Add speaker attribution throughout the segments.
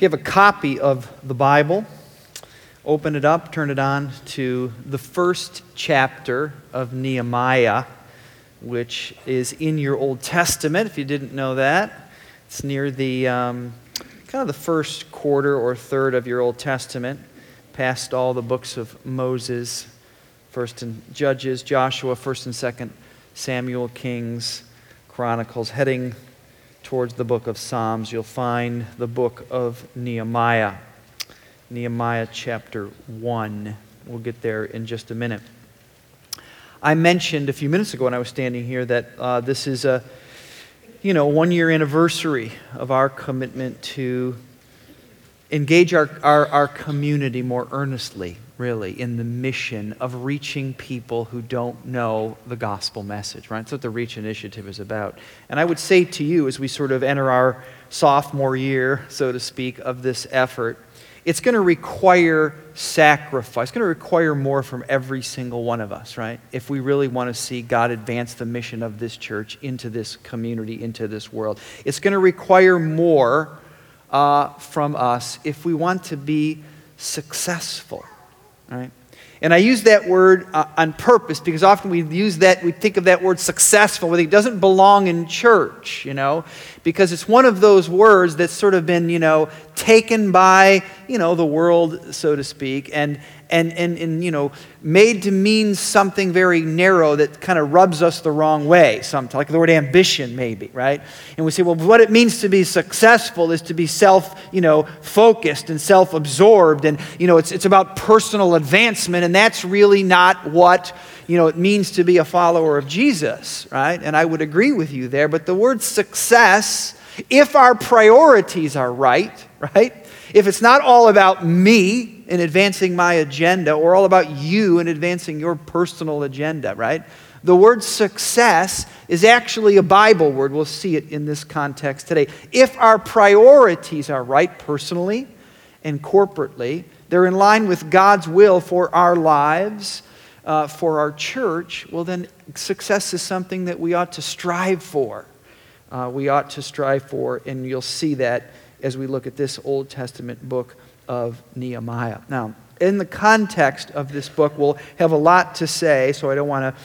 Speaker 1: If you have a copy of the Bible, open it up, turn it on to the first chapter of Nehemiah, which is in your Old Testament, if you didn't know that. It's near the um, kind of the first quarter or third of your Old Testament, past all the books of Moses, first and Judges, Joshua, first and second Samuel, Kings, Chronicles, heading towards the book of Psalms, you'll find the book of Nehemiah. Nehemiah chapter 1. We'll get there in just a minute. I mentioned a few minutes ago when I was standing here that uh, this is a you know one year anniversary of our commitment to engage our, our, our community more earnestly really, in the mission of reaching people who don't know the gospel message, right? That's what the Reach Initiative is about. And I would say to you, as we sort of enter our sophomore year, so to speak, of this effort, it's going to require sacrifice. It's going to require more from every single one of us, right? If we really want to see God advance the mission of this church into this community, into this world. It's going to require more uh, from us if we want to be successful. Right? And I use that word uh, on purpose because often we use that, we think of that word successful, but it doesn't belong in church, you know, because it's one of those words that's sort of been, you know, taken by, you know, the world, so to speak, and, and, and, and you know, made to mean something very narrow that kind of rubs us the wrong way, sometimes, like the word ambition, maybe, right? And we say, well, what it means to be successful is to be self, you know, focused and self absorbed, and, you know, it's, it's about personal advancement, and that's really not what, you know, it means to be a follower of Jesus, right? And I would agree with you there, but the word success, if our priorities are right, right? If it's not all about me, in advancing my agenda or all about you in advancing your personal agenda, right? The word success is actually a Bible word. We'll see it in this context today. If our priorities are right personally and corporately, they're in line with God's will for our lives, uh, for our church, well, then success is something that we ought to strive for. Uh, we ought to strive for, and you'll see that as we look at this Old Testament book of Nehemiah. Now, in the context of this book, we'll have a lot to say, so I don't want to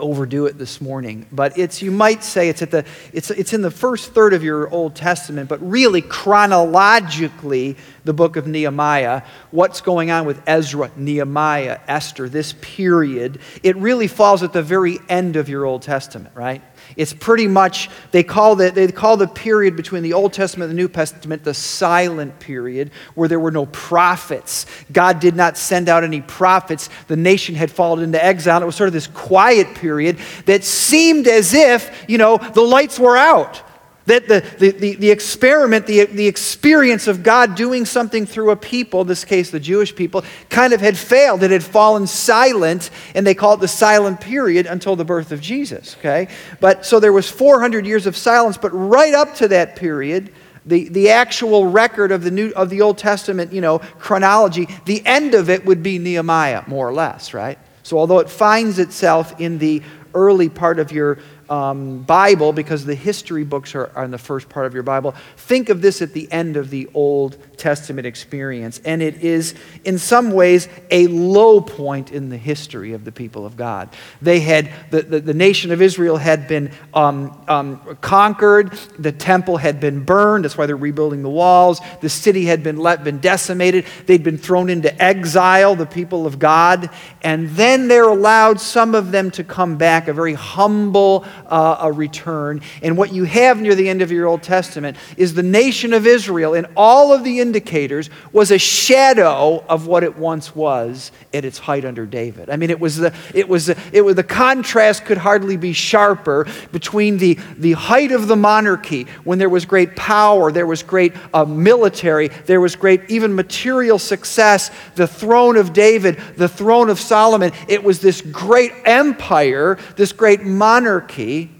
Speaker 1: overdo it this morning but it's you might say it's at the it's, it's in the first third of your old testament but really chronologically the book of nehemiah what's going on with ezra nehemiah esther this period it really falls at the very end of your old testament right it's pretty much, they call, the, they call the period between the Old Testament and the New Testament the silent period, where there were no prophets. God did not send out any prophets. The nation had fallen into exile. It was sort of this quiet period that seemed as if, you know, the lights were out. That the, the, the, the, experiment, the, the experience of God doing something through a people, in this case the Jewish people, kind of had failed. It had fallen silent, and they call it the silent period until the birth of Jesus. Okay? But so there was 400 years of silence, but right up to that period, the, the actual record of the, New, of the Old Testament, you know, chronology, the end of it would be Nehemiah, more or less, right? So although it finds itself in the early part of your um, Bible, because the history books are, are in the first part of your Bible, think of this at the end of the Old Testament experience. And it is, in some ways, a low point in the history of the people of God. They had, the, the, the nation of Israel had been um, um, conquered, the temple had been burned, that's why they're rebuilding the walls, the city had been, let, been decimated, they'd been thrown into exile, the people of God, and then they're allowed, some of them, to come back, a very humble, uh, a return. And what you have near the end of your Old Testament is the nation of Israel, in all of the indicators, was a shadow of what it once was at its height under David. I mean, it was the, it was the, it was, the contrast could hardly be sharper between the, the height of the monarchy, when there was great power, there was great uh, military, there was great even material success, the throne of David, the throne of Solomon. It was this great empire, this great monarchy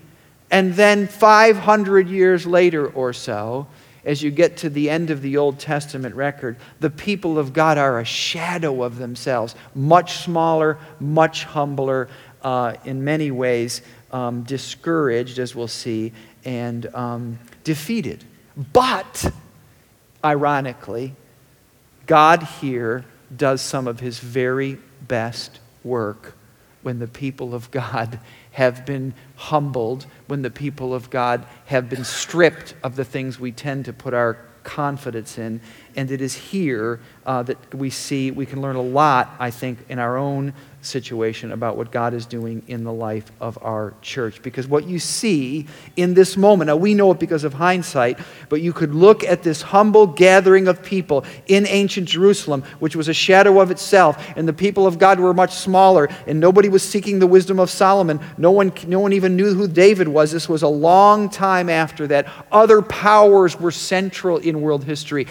Speaker 1: and then 500 years later or so, as you get to the end of the Old Testament record, the people of God are a shadow of themselves, much smaller, much humbler, uh, in many ways um, discouraged, as we'll see, and um, defeated. But ironically, God here does some of his very best work when the people of God have been humbled, when the people of God have been stripped of the things we tend to put our confidence in. And it is here uh, that we see, we can learn a lot, I think, in our own situation about what God is doing in the life of our church. Because what you see in this moment, now we know it because of hindsight, but you could look at this humble gathering of people in ancient Jerusalem, which was a shadow of itself, and the people of God were much smaller, and nobody was seeking the wisdom of Solomon. No one, no one even knew who David was. This was a long time after that. Other powers were central in world history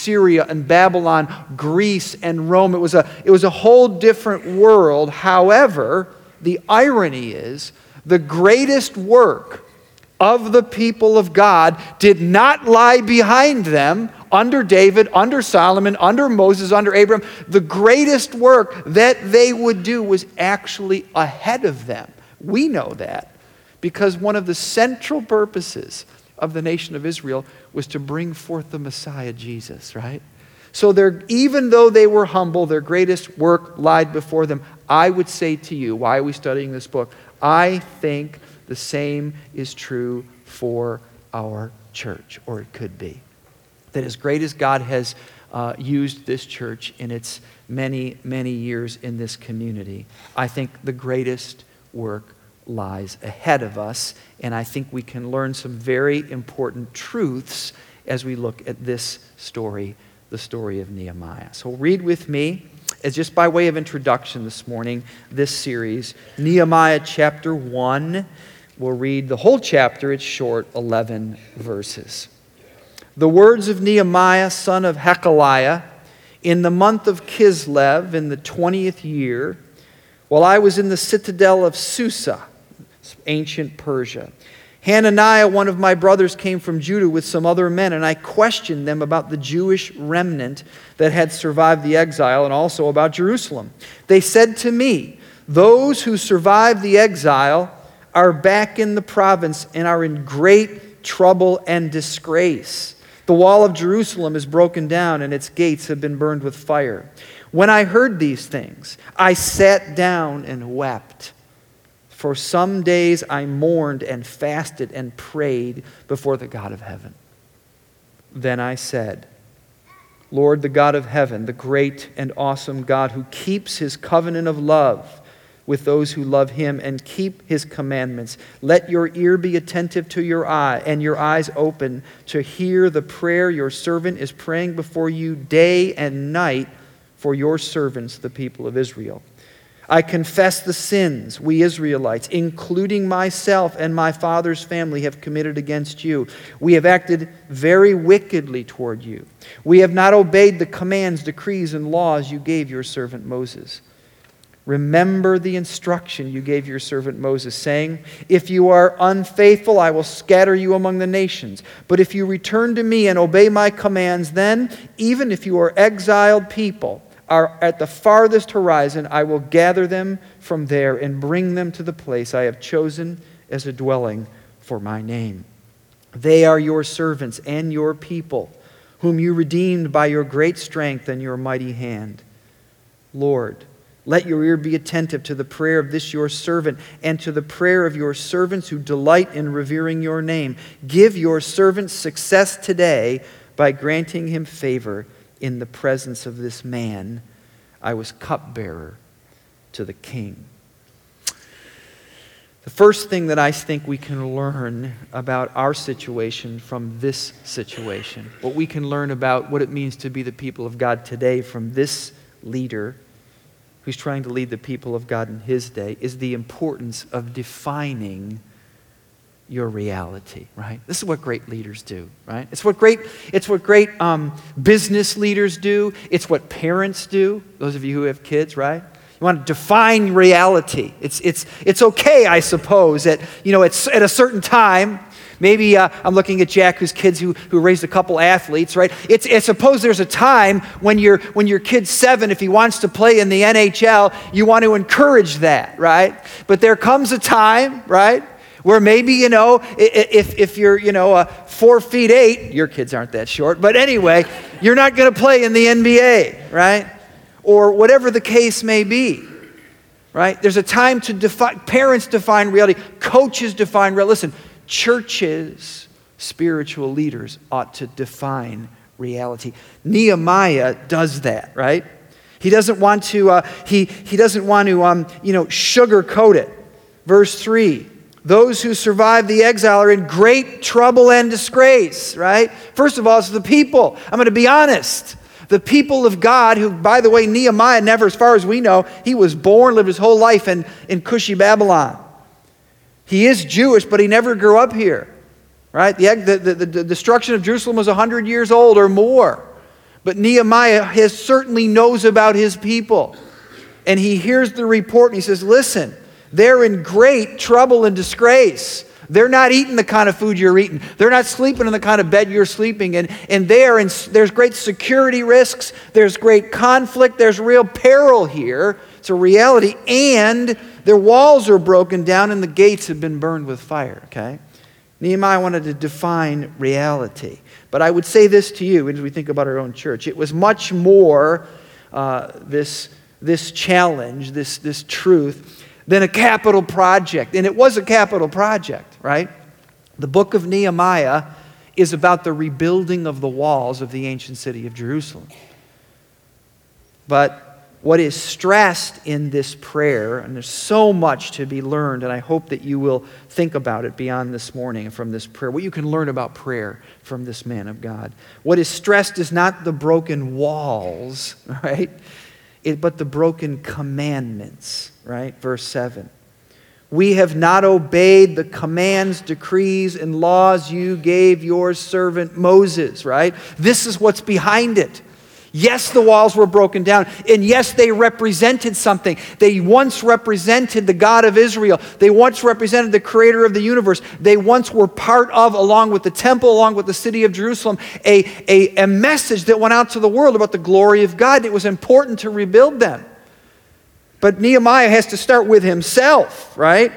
Speaker 1: Assyria and Babylon, Greece and Rome. It was a, it was a whole different world world. However, the irony is the greatest work of the people of God did not lie behind them under David, under Solomon, under Moses, under Abraham. The greatest work that they would do was actually ahead of them. We know that because one of the central purposes of the nation of Israel was to bring forth the Messiah, Jesus, right? So even though they were humble, their greatest work lied before them. I would say to you, why are we studying this book? I think the same is true for our church, or it could be. That as great as God has uh, used this church in its many, many years in this community, I think the greatest work lies ahead of us. And I think we can learn some very important truths as we look at this story the story of Nehemiah. So read with me, as just by way of introduction this morning, this series, Nehemiah chapter 1. We'll read the whole chapter, it's short, 11 verses. The words of Nehemiah, son of Hachaliah, in the month of Kislev, in the 20th year, while I was in the citadel of Susa, ancient Persia. Hananiah, one of my brothers, came from Judah with some other men, and I questioned them about the Jewish remnant that had survived the exile and also about Jerusalem. They said to me, Those who survived the exile are back in the province and are in great trouble and disgrace. The wall of Jerusalem is broken down, and its gates have been burned with fire. When I heard these things, I sat down and wept. For some days I mourned and fasted and prayed before the God of heaven. Then I said, Lord, the God of heaven, the great and awesome God who keeps his covenant of love with those who love him and keep his commandments, let your ear be attentive to your eye and your eyes open to hear the prayer your servant is praying before you day and night for your servants, the people of Israel. I confess the sins we Israelites, including myself and my father's family, have committed against you. We have acted very wickedly toward you. We have not obeyed the commands, decrees, and laws you gave your servant Moses. Remember the instruction you gave your servant Moses, saying, If you are unfaithful, I will scatter you among the nations. But if you return to me and obey my commands, then, even if you are exiled people, are at the farthest horizon, I will gather them from there and bring them to the place I have chosen as a dwelling for my name. They are your servants and your people, whom you redeemed by your great strength and your mighty hand. Lord, let your ear be attentive to the prayer of this your servant and to the prayer of your servants who delight in revering your name. Give your servant success today by granting him favor in the presence of this man, I was cupbearer to the king. The first thing that I think we can learn about our situation from this situation, what we can learn about what it means to be the people of God today from this leader who's trying to lead the people of God in his day, is the importance of defining your reality, right? This is what great leaders do, right? It's what great, it's what great um, business leaders do. It's what parents do. Those of you who have kids, right? You want to define reality. It's, it's, it's okay, I suppose, that, you know, it's at a certain time, maybe uh, I'm looking at Jack, whose kids who, who raised a couple athletes, right? It's, suppose there's a time when, you're when your kid's seven, if he wants to play in the NHL, you want to encourage that, right? But there comes a time, right? Where maybe, you know, if, if you're, you know, a four feet eight, your kids aren't that short, but anyway, you're not going to play in the NBA, right? Or whatever the case may be, right? There's a time to define, parents define reality, coaches define reality. Listen, churches, spiritual leaders ought to define reality. Nehemiah does that, right? He doesn't want to, uh, he, he doesn't want to, um, you know, sugarcoat it. Verse 3 those who survive the exile are in great trouble and disgrace, right? First of all, it's the people. I'm going to be honest. The people of God, who, by the way, Nehemiah never, as far as we know, he was born, lived his whole life in, in Cushy Babylon. He is Jewish, but he never grew up here, right? The, the, the, the destruction of Jerusalem was 100 years old or more. But Nehemiah has, certainly knows about his people. And he hears the report and he says, Listen, they're in great trouble and disgrace. They're not eating the kind of food you're eating. They're not sleeping in the kind of bed you're sleeping in. And there, there's great security risks. There's great conflict. There's real peril here. It's a reality. And their walls are broken down and the gates have been burned with fire. Okay? Nehemiah wanted to define reality. But I would say this to you as we think about our own church. It was much more uh, this, this challenge, this, this truth than a capital project. And it was a capital project, right? The book of Nehemiah is about the rebuilding of the walls of the ancient city of Jerusalem. But what is stressed in this prayer, and there's so much to be learned, and I hope that you will think about it beyond this morning and from this prayer, what you can learn about prayer from this man of God. What is stressed is not the broken walls, right? It, but the broken commandments, right? Verse 7. We have not obeyed the commands, decrees, and laws you gave your servant Moses, right? This is what's behind it. Yes, the walls were broken down. And yes, they represented something. They once represented the God of Israel. They once represented the creator of the universe. They once were part of, along with the temple, along with the city of Jerusalem, a, a, a message that went out to the world about the glory of God. It was important to rebuild them. But Nehemiah has to start with himself, right?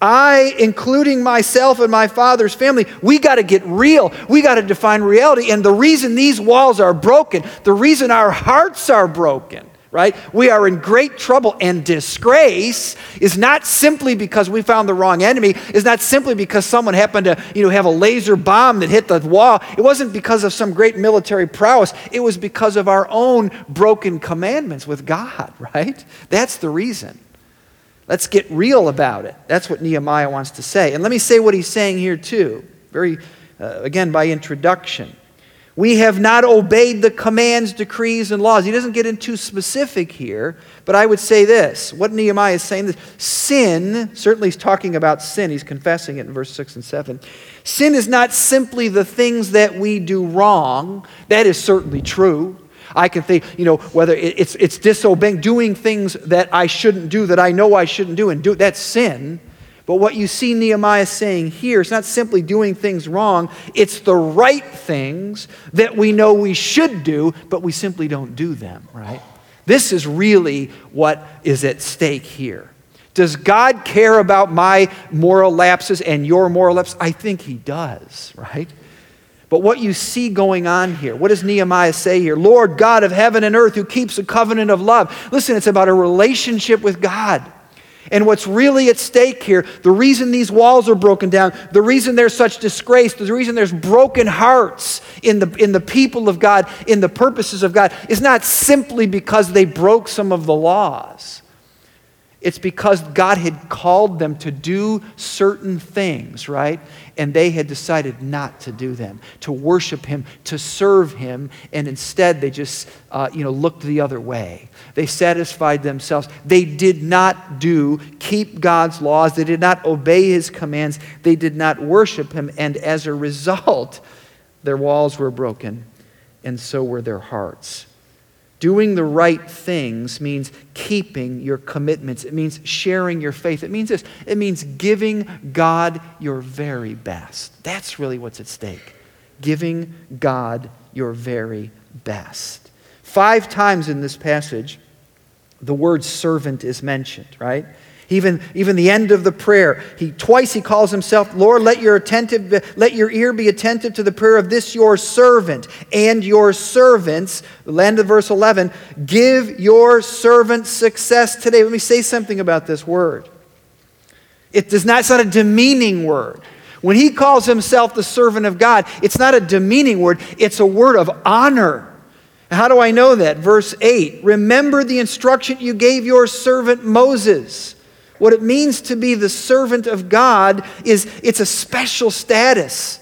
Speaker 1: I, including myself and my father's family, we got to get real. We got to define reality. And the reason these walls are broken, the reason our hearts are broken, right? We are in great trouble and disgrace is not simply because we found the wrong enemy, is not simply because someone happened to, you know, have a laser bomb that hit the wall. It wasn't because of some great military prowess. It was because of our own broken commandments with God, right? That's the reason. Let's get real about it. That's what Nehemiah wants to say. And let me say what he's saying here, too, very, uh, again, by introduction. We have not obeyed the commands, decrees, and laws. He doesn't get into specific here, but I would say this. What Nehemiah is saying sin, certainly he's talking about sin, he's confessing it in verse 6 and 7. Sin is not simply the things that we do wrong. That is certainly true. I can think, you know, whether it's, it's disobeying, doing things that I shouldn't do, that I know I shouldn't do, and do that's sin. But what you see Nehemiah saying here is not simply doing things wrong, it's the right things that we know we should do, but we simply don't do them, right? This is really what is at stake here. Does God care about my moral lapses and your moral lapses? I think He does, right? But what you see going on here, what does Nehemiah say here? Lord God of heaven and earth, who keeps a covenant of love. Listen, it's about a relationship with God. And what's really at stake here, the reason these walls are broken down, the reason there's such disgrace, the reason there's broken hearts in the, in the people of God, in the purposes of God, is not simply because they broke some of the laws. It's because God had called them to do certain things, right? And they had decided not to do them, to worship Him, to serve Him, and instead they just, uh, you know, looked the other way. They satisfied themselves. They did not do, keep God's laws. They did not obey His commands. They did not worship Him. And as a result, their walls were broken, and so were their hearts. Doing the right things means keeping your commitments. It means sharing your faith. It means this it means giving God your very best. That's really what's at stake. Giving God your very best. Five times in this passage, the word servant is mentioned, right? Even, even the end of the prayer, he twice he calls himself, Lord, let your attentive, let your ear be attentive to the prayer of this your servant and your servants. End of verse 11, give your servant success today. Let me say something about this word. It does not, it's not a demeaning word. When he calls himself the servant of God, it's not a demeaning word, it's a word of honor. How do I know that? Verse 8 Remember the instruction you gave your servant Moses. What it means to be the servant of God is it's a special status.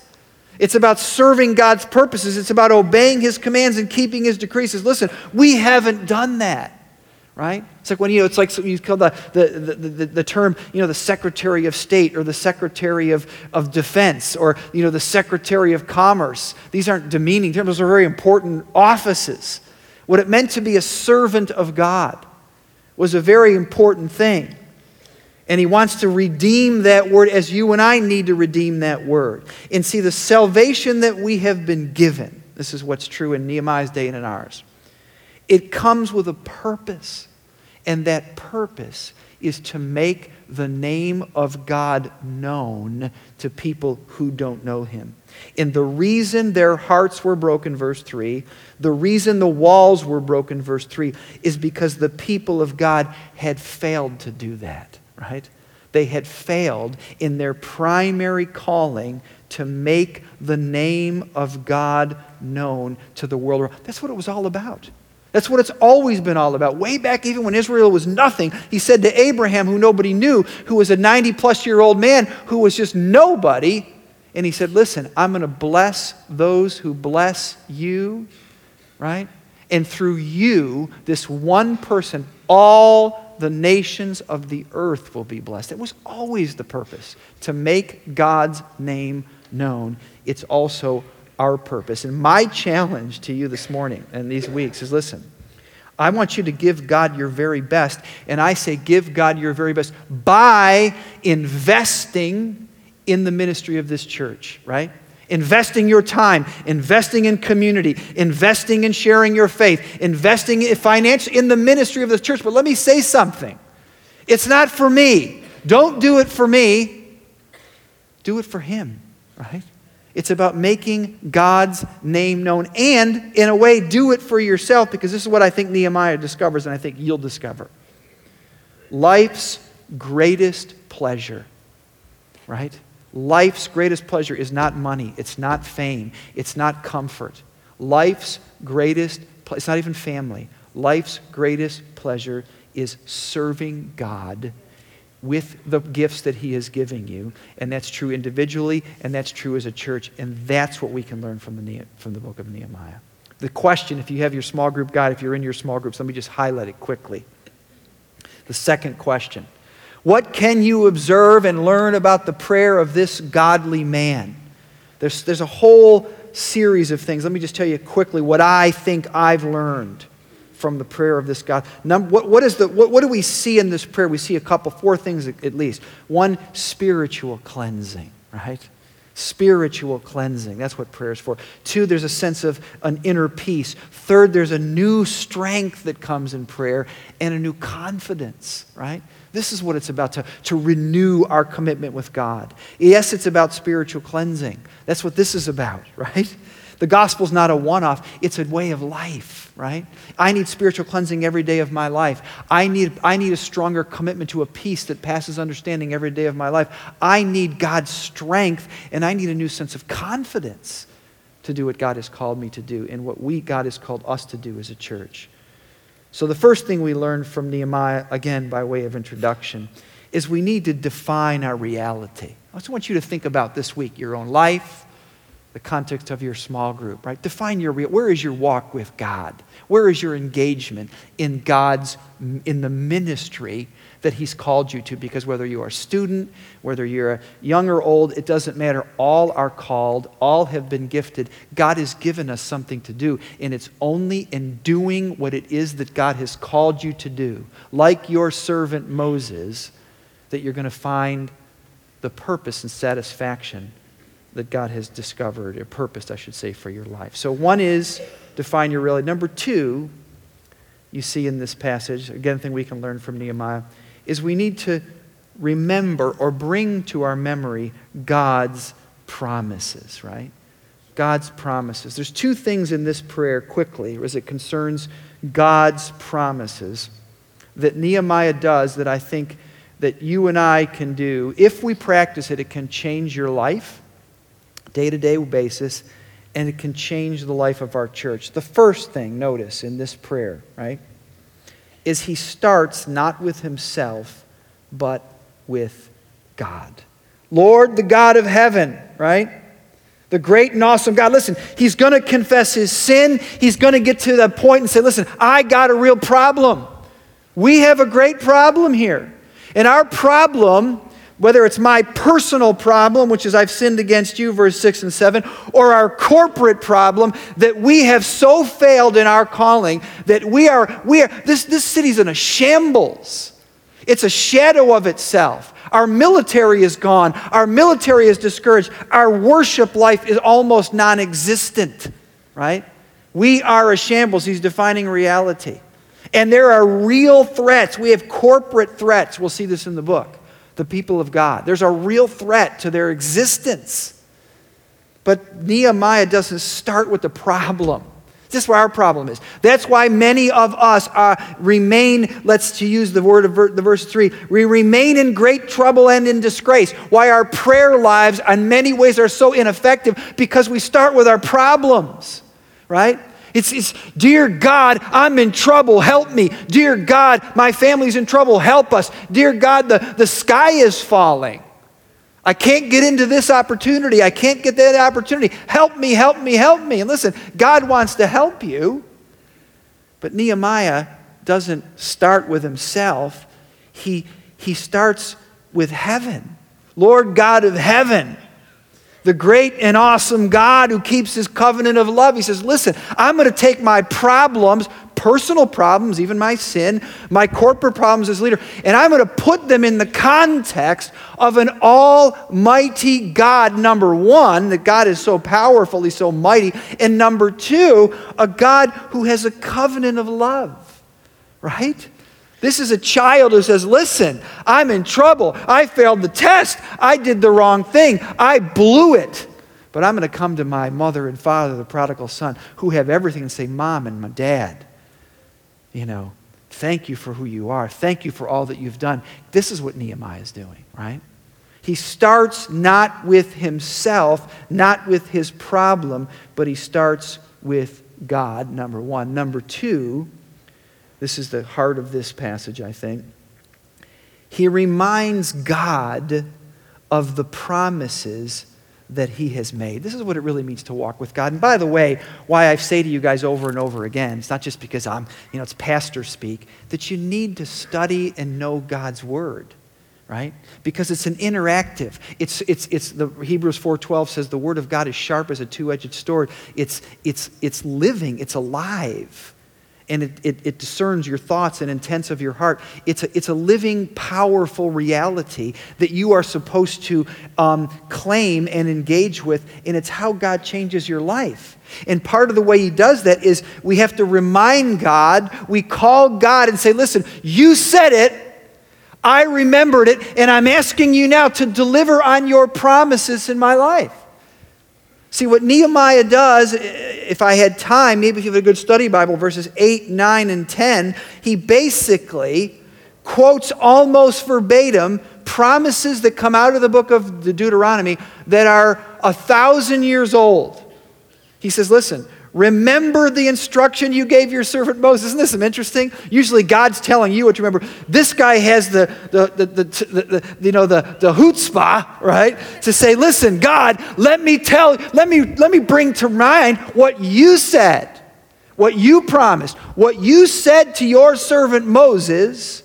Speaker 1: It's about serving God's purposes. It's about obeying his commands and keeping his decrees. Listen, we haven't done that, right? It's like when, you know, it's like you call the, the, the, the, term, you know, the Secretary of State or the Secretary of, of Defense or, you know, the Secretary of Commerce. These aren't demeaning terms. Those are very important offices. What it meant to be a servant of God was a very important thing. And he wants to redeem that word as you and I need to redeem that word. And see, the salvation that we have been given, this is what's true in Nehemiah's day and in ours, it comes with a purpose. And that purpose is to make the name of God known to people who don't know him. And the reason their hearts were broken, verse 3, the reason the walls were broken, verse 3, is because the people of God had failed to do that right? They had failed in their primary calling to make the name of God known to the world. That's what it was all about. That's what it's always been all about. Way back, even when Israel was nothing, he said to Abraham, who nobody knew, who was a 90 plus year old man, who was just nobody, and he said, Listen, I'm going to bless those who bless you, right? And through you, this one person, all the nations of the earth will be blessed. It was always the purpose to make God's name known. It's also our purpose. And my challenge to you this morning and these weeks is listen, I want you to give God your very best. And I say, give God your very best by investing in the ministry of this church, right? Investing your time, investing in community, investing in sharing your faith, investing in financially in the ministry of the church. But let me say something. It's not for me. Don't do it for me. Do it for him, right? It's about making God's name known and, in a way, do it for yourself because this is what I think Nehemiah discovers and I think you'll discover. Life's greatest pleasure, right? Life's greatest pleasure is not money, it's not fame, it's not comfort. Life's greatest, it's not even family. Life's greatest pleasure is serving God with the gifts that He is giving you. And that's true individually, and that's true as a church. And that's what we can learn from the, from the book of Nehemiah. The question, if you have your small group guide, if you're in your small groups, let me just highlight it quickly. The second question what can you observe and learn about the prayer of this godly man? There's, there's a whole series of things. Let me just tell you quickly what I think I've learned from the prayer of this God. What, what, is the, what, what do we see in this prayer? We see a couple, four things at least. One, spiritual cleansing, right? Spiritual cleansing. That's what prayer is for. Two, there's a sense of an inner peace. Third, there's a new strength that comes in prayer and a new confidence, right? This is what it's about to, to renew our commitment with God. Yes, it's about spiritual cleansing. That's what this is about, right? The gospel's not a one off, it's a way of life, right? I need spiritual cleansing every day of my life. I need, I need a stronger commitment to a peace that passes understanding every day of my life. I need God's strength, and I need a new sense of confidence to do what God has called me to do and what we, God has called us to do as a church. So, the first thing we learn from Nehemiah, again by way of introduction, is we need to define our reality. I just want you to think about this week your own life, the context of your small group, right? Define your where is your walk with God? Where is your engagement in God's, in the ministry that He's called you to because whether you are a student, whether you're young or old, it doesn't matter. All are called, all have been gifted. God has given us something to do, and it's only in doing what it is that God has called you to do, like your servant Moses, that you're going to find the purpose and satisfaction that God has discovered, or purpose, I should say, for your life. So, one is define your reality. Number two, you see in this passage, again, thing we can learn from Nehemiah, is we need to remember or bring to our memory God's promises, right? God's promises. There's two things in this prayer quickly as it concerns God's promises that Nehemiah does that I think that you and I can do. If we practice it, it can change your life, day to day basis, and it can change the life of our church. The first thing, notice in this prayer, right, is he starts not with himself, but with God. Lord, the God of heaven, right? The great and awesome God. Listen, he's going to confess his sin. He's going to get to that point and say, Listen, I got a real problem. We have a great problem here. And our problem, whether it's my personal problem, which is I've sinned against you, verse 6 and 7, or our corporate problem that we have so failed in our calling that we are, we are this, this city's in a shambles. It's a shadow of itself. Our military is gone. Our military is discouraged. Our worship life is almost non existent, right? We are a shambles. He's defining reality. And there are real threats. We have corporate threats. We'll see this in the book. The people of God. There's a real threat to their existence. But Nehemiah doesn't start with the problem. This is where our problem is. That's why many of us are, remain, let's to use the word of ver, the verse 3, we remain in great trouble and in disgrace. Why our prayer lives in many ways are so ineffective because we start with our problems, right? It's, it's, Dear God, I'm in trouble, help me. Dear God, my family's in trouble, help us. Dear God, the, the sky is falling. I can't get into this opportunity. I can't get that opportunity. Help me, help me, help me. And listen, God wants to help you. But Nehemiah doesn't start with himself, he, he starts with heaven. Lord God of heaven, the great and awesome God who keeps his covenant of love. He says, Listen, I'm going to take my problems, personal problems, even my sin, my corporate problems as leader, and I'm going to put them in the context of an almighty God, number one, that God is so powerful, he's so mighty, and number two, a God who has a covenant of love, right? This is a child who says, Listen, I'm in trouble. I failed the test. I did the wrong thing. I blew it. But I'm going to come to my mother and father, the prodigal son, who have everything, and say, Mom and my dad, you know, thank you for who you are. Thank you for all that you've done. This is what Nehemiah is doing, right? He starts not with himself, not with his problem, but he starts with God, number one. Number two, this is the heart of this passage, I think. He reminds God of the promises that he has made. This is what it really means to walk with God. And by the way, why I say to you guys over and over again, it's not just because I'm, you know, it's pastor speak, that you need to study and know God's word, right? Because it's an interactive. It's, it's, it's the Hebrews 4.12 says the word of God is sharp as a two-edged sword. It's, it's, it's living, it's alive and it, it, it, discerns your thoughts and intents of your heart. It's a, it's a living, powerful reality that you are supposed to um, claim and engage with, and it's how God changes your life. And part of the way He does that is we have to remind God, we call God and say, Listen, you said it. I remembered it, and I'm asking you now to deliver on your promises in my life. See, what Nehemiah does, if I had time, maybe if you have a good study Bible, verses 8, 9, and 10, he basically quotes almost verbatim promises that come out of the book of the Deuteronomy that are a thousand years old. He says, Listen, Remember the instruction you gave your servant Moses. Isn't this interesting? Usually God's telling you what to remember. This guy has the, the, the, the, you know, the, the chutzpah, right? To say, listen, God, let me tell, let me, let me bring to mind what you said, what you promised, what you said to your servant Moses,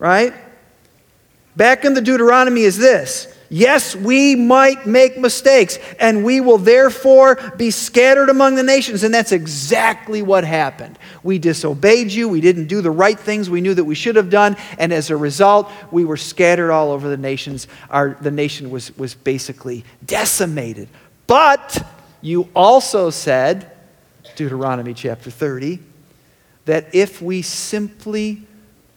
Speaker 1: right? Back in the Deuteronomy is this Yes, we might make mistakes, and we will therefore be scattered among the nations. And that's exactly what happened. We disobeyed you, we didn't do the right things we knew that we should have done, and as a result, we were scattered all over the nations. Our, the nation was, was basically decimated. But you also said, Deuteronomy chapter 30, that if we simply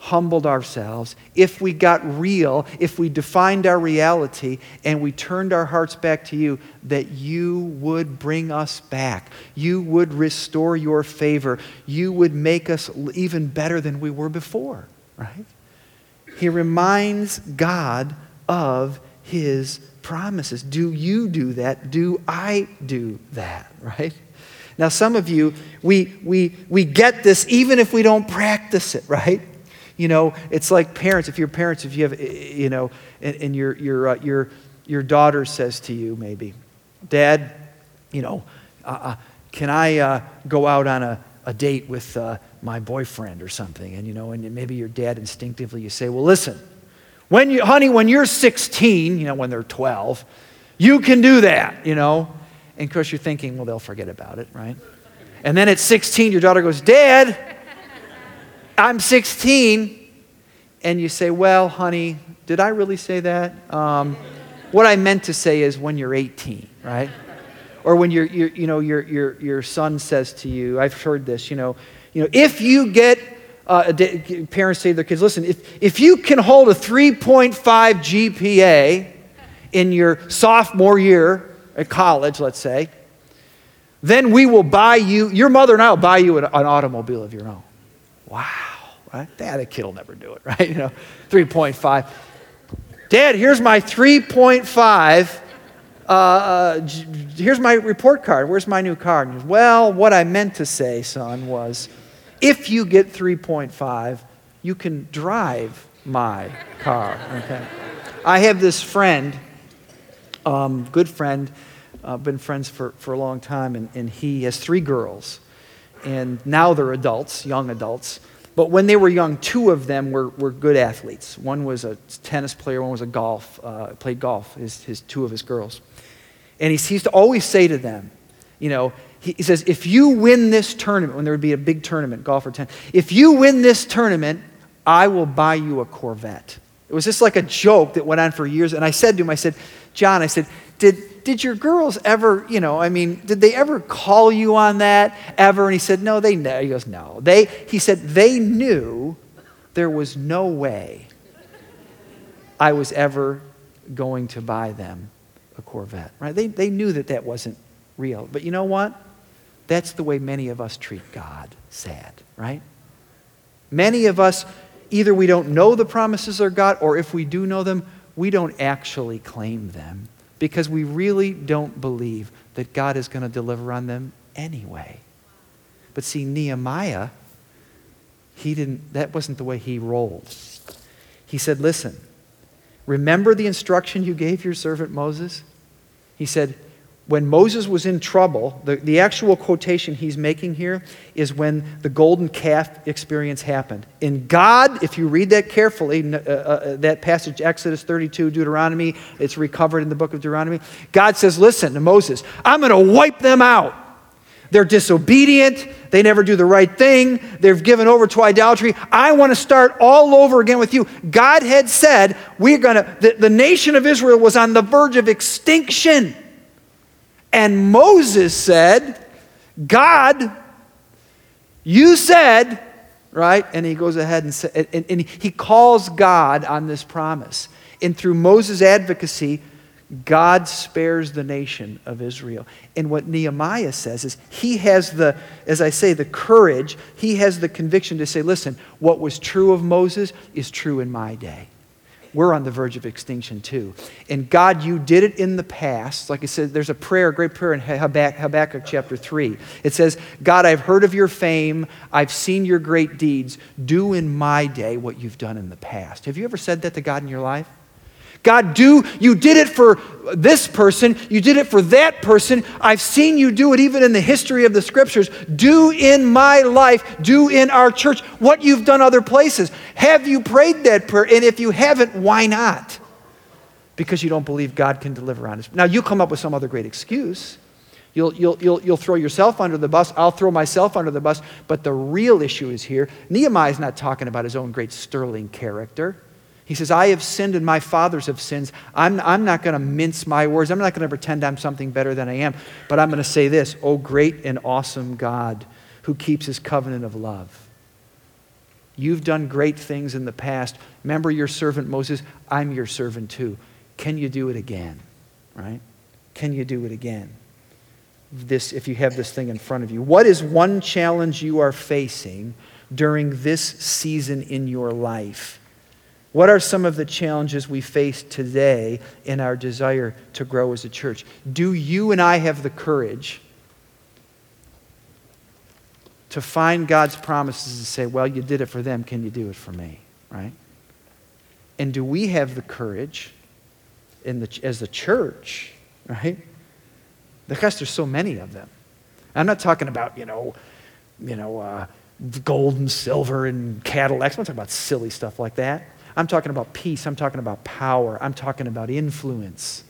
Speaker 1: humbled ourselves, if we got real, if we defined our reality, and we turned our hearts back to you, that you would bring us back. You would restore your favor. You would make us even better than we were before, right? He reminds God of his promises. Do you do that? Do I do that, right? Now, some of you, we, we, we get this even if we don't practice it, right? You know, it's like parents. If you're parents, if you have, you know, and, and your, your, uh, your, your daughter says to you, maybe, Dad, you know, uh, uh, can I uh, go out on a, a date with uh, my boyfriend or something? And, you know, and maybe your dad instinctively, you say, well, listen, when you, honey, when you're 16, you know, when they're 12, you can do that, you know. And of course, you're thinking, well, they'll forget about it, right? And then at 16, your daughter goes, Dad, I'm 16. And you say, Well, honey, did I really say that? Um, what I meant to say is when you're 18, right? Or when your, your, you know, your, your, your son says to you, I've heard this, you know, you know if you get, uh, parents say to their kids, listen, if, if you can hold a 3.5 GPA in your sophomore year at college, let's say, then we will buy you, your mother and I will buy you an, an automobile of your own. Wow, right? Dad, a kid will never do it, right? You know, 3.5. Dad, here's my 3.5. Uh, uh, here's my report card. Where's my new car? Goes, well, what I meant to say, son, was if you get 3.5, you can drive my car. Okay. I have this friend, um, good friend, uh, been friends for, for a long time, and, and he has three girls and now they're adults, young adults. But when they were young, two of them were, were good athletes. One was a tennis player, one was a golf, uh, played golf, his, his two of his girls. And he, used to always say to them, you know, he, he says, if you win this tournament, when there would be a big tournament, golf or tennis, if you win this tournament, I will buy you a Corvette. It was just like a joke that went on for years. And I said to him, I said, John, I said, did, did your girls ever, you know, I mean, did they ever call you on that ever? And he said, no, they know. He goes, no. They, he said, they knew there was no way I was ever going to buy them a Corvette, right? They, they knew that that wasn't real. But you know what? That's the way many of us treat God. Sad, right? Many of us, either we don't know the promises of God, or if we do know them, we don't actually claim them because we really don't believe that God is going to deliver on them anyway. But see, Nehemiah, he didn't, that wasn't the way he rolled. He said, Listen, remember the instruction you gave your servant Moses? He said, when Moses was in trouble, the, the actual quotation he's making here is when the golden calf experience happened. In God, if you read that carefully, uh, uh, that passage, Exodus 32, Deuteronomy, it's recovered in the book of Deuteronomy. God says, Listen to Moses, I'm going to wipe them out. They're disobedient. They never do the right thing. They've given over to idolatry. I want to start all over again with you. God had said, We're going to, the, the nation of Israel was on the verge of extinction. And Moses said, God, you said, right? And he goes ahead and, say, and, and he calls God on this promise. And through Moses' advocacy, God spares the nation of Israel. And what Nehemiah says is he has the, as I say, the courage, he has the conviction to say, listen, what was true of Moses is true in my day we're on the verge of extinction too. And God, you did it in the past. Like I said, there's a prayer, a great prayer in Habakkuk chapter 3. It says, God, I've heard of your fame. I've seen your great deeds. Do in my day what you've done in the past. Have you ever said that to God in your life? God, do, you did it for this person, you did it for that person. I've seen you do it even in the history of the scriptures. Do in my life, do in our church what you've done other places. Have you prayed that prayer? And if you haven't, why not? Because you don't believe God can deliver on us. Now, you come up with some other great excuse. You'll, you'll, you'll, you'll throw yourself under the bus. I'll throw myself under the bus. But the real issue is here. Nehemiah is not talking about his own great sterling character. He says, I have sinned and my fathers have sinned. I'm, I'm not going to mince my words. I'm not going to pretend I'm something better than I am. But I'm going to say this Oh, great and awesome God who keeps his covenant of love. You've done great things in the past. Remember your servant Moses? I'm your servant too. Can you do it again? Right? Can you do it again? This, if you have this thing in front of you. What is one challenge you are facing during this season in your life? What are some of the challenges we face today in our desire to grow as a church? Do you and I have the courage to find God's promises and say, well, you did it for them, can you do it for me? Right? And do we have the courage in the, as the church, right? Because there's so many of them. I'm not talking about, you know, you know, uh, gold and silver and Cadillacs. I'm not talking about silly stuff like that. I'm talking about peace. I'm talking about power. I'm talking about influence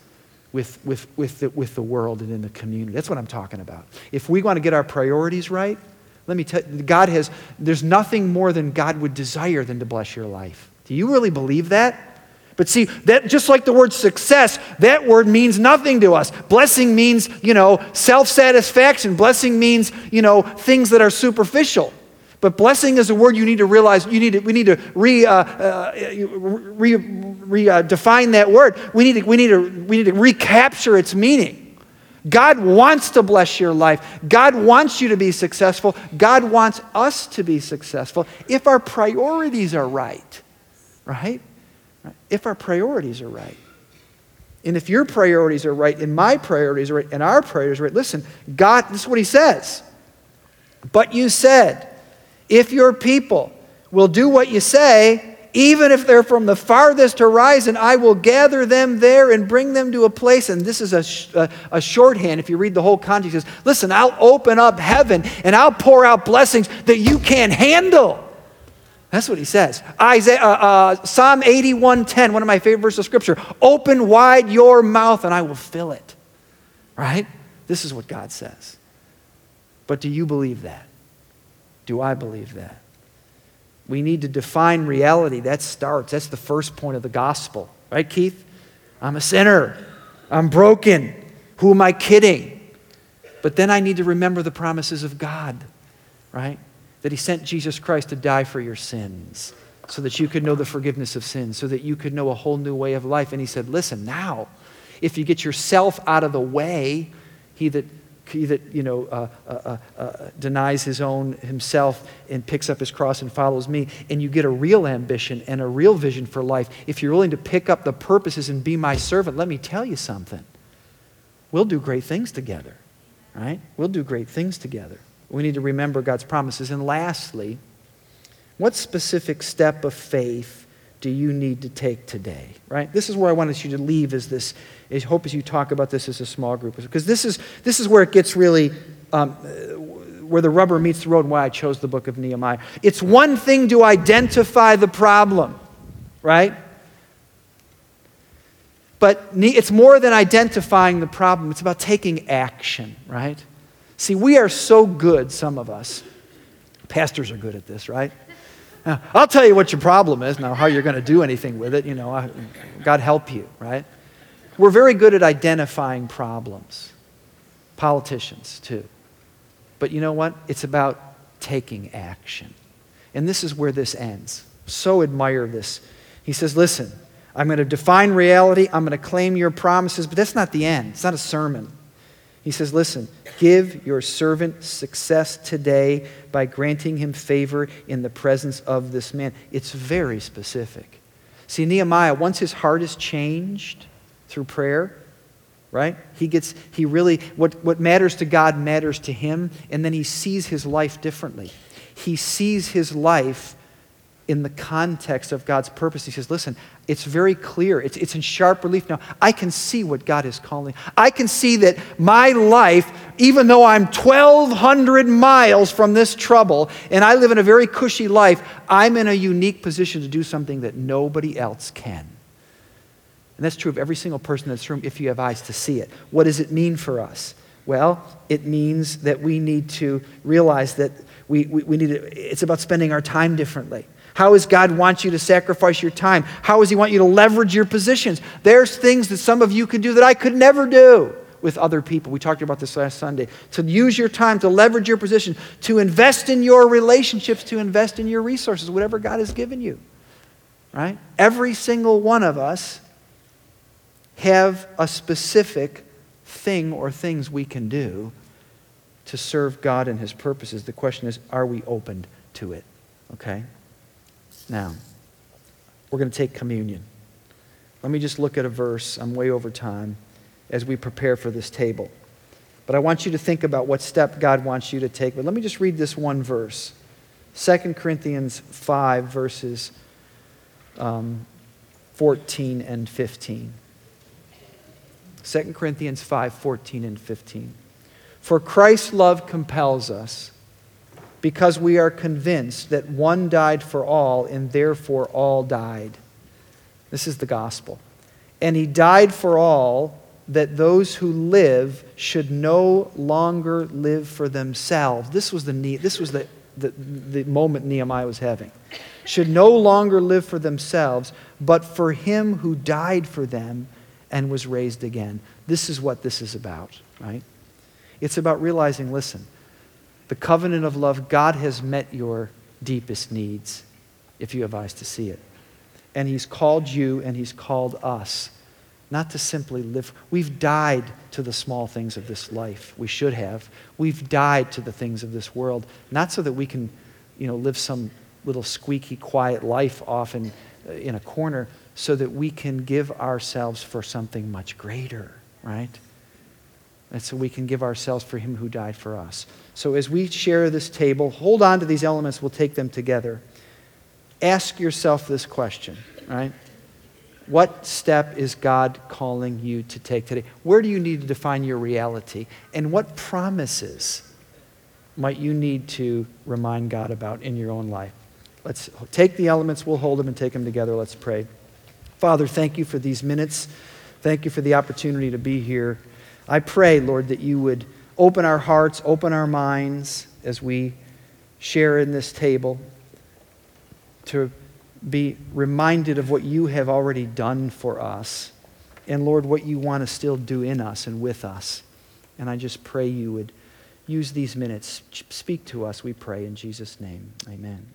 Speaker 1: with, with, with, the, with the world and in the community. That's what I'm talking about. If we want to get our priorities right, let me tell you, God has, there's nothing more than God would desire than to bless your life. Do you really believe that? But see, that just like the word success, that word means nothing to us. Blessing means, you know, self-satisfaction. Blessing means, you know, things that are superficial. But blessing is a word you need to realize, you need to, we need to re, uh, uh, re, re uh, define that word. We need, to, we, need to, we need to recapture its meaning. God wants to bless your life. God wants you to be successful. God wants us to be successful if our priorities are right. Right? If our priorities are right. And if your priorities are right, and my priorities are right, and our priorities are right, listen, God, this is what He says. But you said, if your people will do what you say, even if they're from the farthest horizon, I will gather them there and bring them to a place. And this is a, a, a, shorthand. If you read the whole context, says, listen, I'll open up heaven and I'll pour out blessings that you can't handle. That's what he says. Isaiah, uh, uh, Psalm 81:10, one of my favorite verses of scripture. Open wide your mouth and I will fill it. Right? This is what God says. But do you believe that? Do I believe that? We need to define reality. That starts. That's the first point of the gospel. Right, Keith? I'm a sinner. I'm broken. Who am I kidding? But then I need to remember the promises of God, right? That He sent Jesus Christ to die for your sins so that you could know the forgiveness of sins, so that you could know a whole new way of life. And He said, Listen, now, if you get yourself out of the way, He that he that you know uh, uh, uh, uh, denies his own himself and picks up his cross and follows me and you get a real ambition and a real vision for life if you're willing to pick up the purposes and be my servant let me tell you something. We'll do great things together right? We'll do great things together. We need to remember god's promises. And lastly what specific step of faith do you need to take today right this is where i wanted you to leave is this I hope as you talk about this as a small group, because this is, this is where it gets really, um, where the rubber meets the road and why I chose the book of Nehemiah. It's one thing to identify the problem, right? But it's more than identifying the problem, it's about taking action, right? See, we are so good, some of us. Pastors are good at this, right? Now, I'll tell you what your problem is, now how you're going to do anything with it, you know, God help you, right? We're very good at identifying problems. Politicians, too. But you know what? It's about taking action. And this is where this ends. So admire this. He says, Listen, I'm going to define reality, I'm going to claim your promises, but that's not the end. It's not a sermon. He says, Listen, give your servant success today by granting him favor in the presence of this man. It's very specific. See, Nehemiah, once his heart is changed, through prayer, right? He gets, he really, what, what matters to God matters to him, and then he sees his life differently. He sees his life in the context of God's purpose. He says, listen, it's very clear. It's, it's in sharp relief now. I can see what God is calling. I can see that my life, even though I'm 1,200 miles from this trouble and I live in a very cushy life, I'm in a unique position to do something that nobody else can. And that's true of every single person in this room if you have eyes to see it. What does it mean for us? Well, it means that we need to realize that we, we, we need to, it's about spending our time differently. How does God want you to sacrifice your time? How does He want you to leverage your positions? There's things that some of you can do that I could never do. with other people. We talked about this last Sunday. To use your time, to leverage your position, to invest in your relationships, to invest in your resources, whatever God has given you. Right? Every single one of us have a specific thing or things we can do to serve God and His purposes. The question is, are we opened to it? Okay? Now, we're going to take communion. Let me just look at a verse. I'm way over time as we prepare for this table. But I want you to think about what step God wants you to take. But let me just read this one verse 2 Corinthians 5, verses um, 14 and 15. 2 Corinthians 5 14 and 15. For Christ's love compels us, because we are convinced that one died for all, and therefore all died. This is the gospel. And he died for all, that those who live should no longer live for themselves. This was the, need, this was the, the, the moment Nehemiah was having. Should no longer live for themselves, but for him who died for them and was raised again. This is what this is about, right? It's about realizing listen, the covenant of love, God has met your deepest needs if you have eyes to see it. And He's called you and He's called us not to simply live. We've died to the small things of this life. We should have. We've died to the things of this world, not so that we can, you know, live some little squeaky, quiet life off in, uh, in a corner, so that we can give ourselves for something much greater, right? And so we can give ourselves for Him who died for us. So as we share this table, hold on to these elements, we'll take them together. Ask yourself this question, right? What step is God calling you to take today? Where do you need to define your reality? And what promises might you need to remind God about in your own life? Let's take the elements, we'll hold them and take them together. Let's pray. Father, thank you for these minutes. Thank you for the opportunity to be here. I pray, Lord, that you would open our hearts, open our minds as we share in this table to be reminded of what you have already done for us. And Lord, what you want to still do in us and with us. And I just pray you would use these minutes. Speak to us, we pray in Jesus' name. Amen.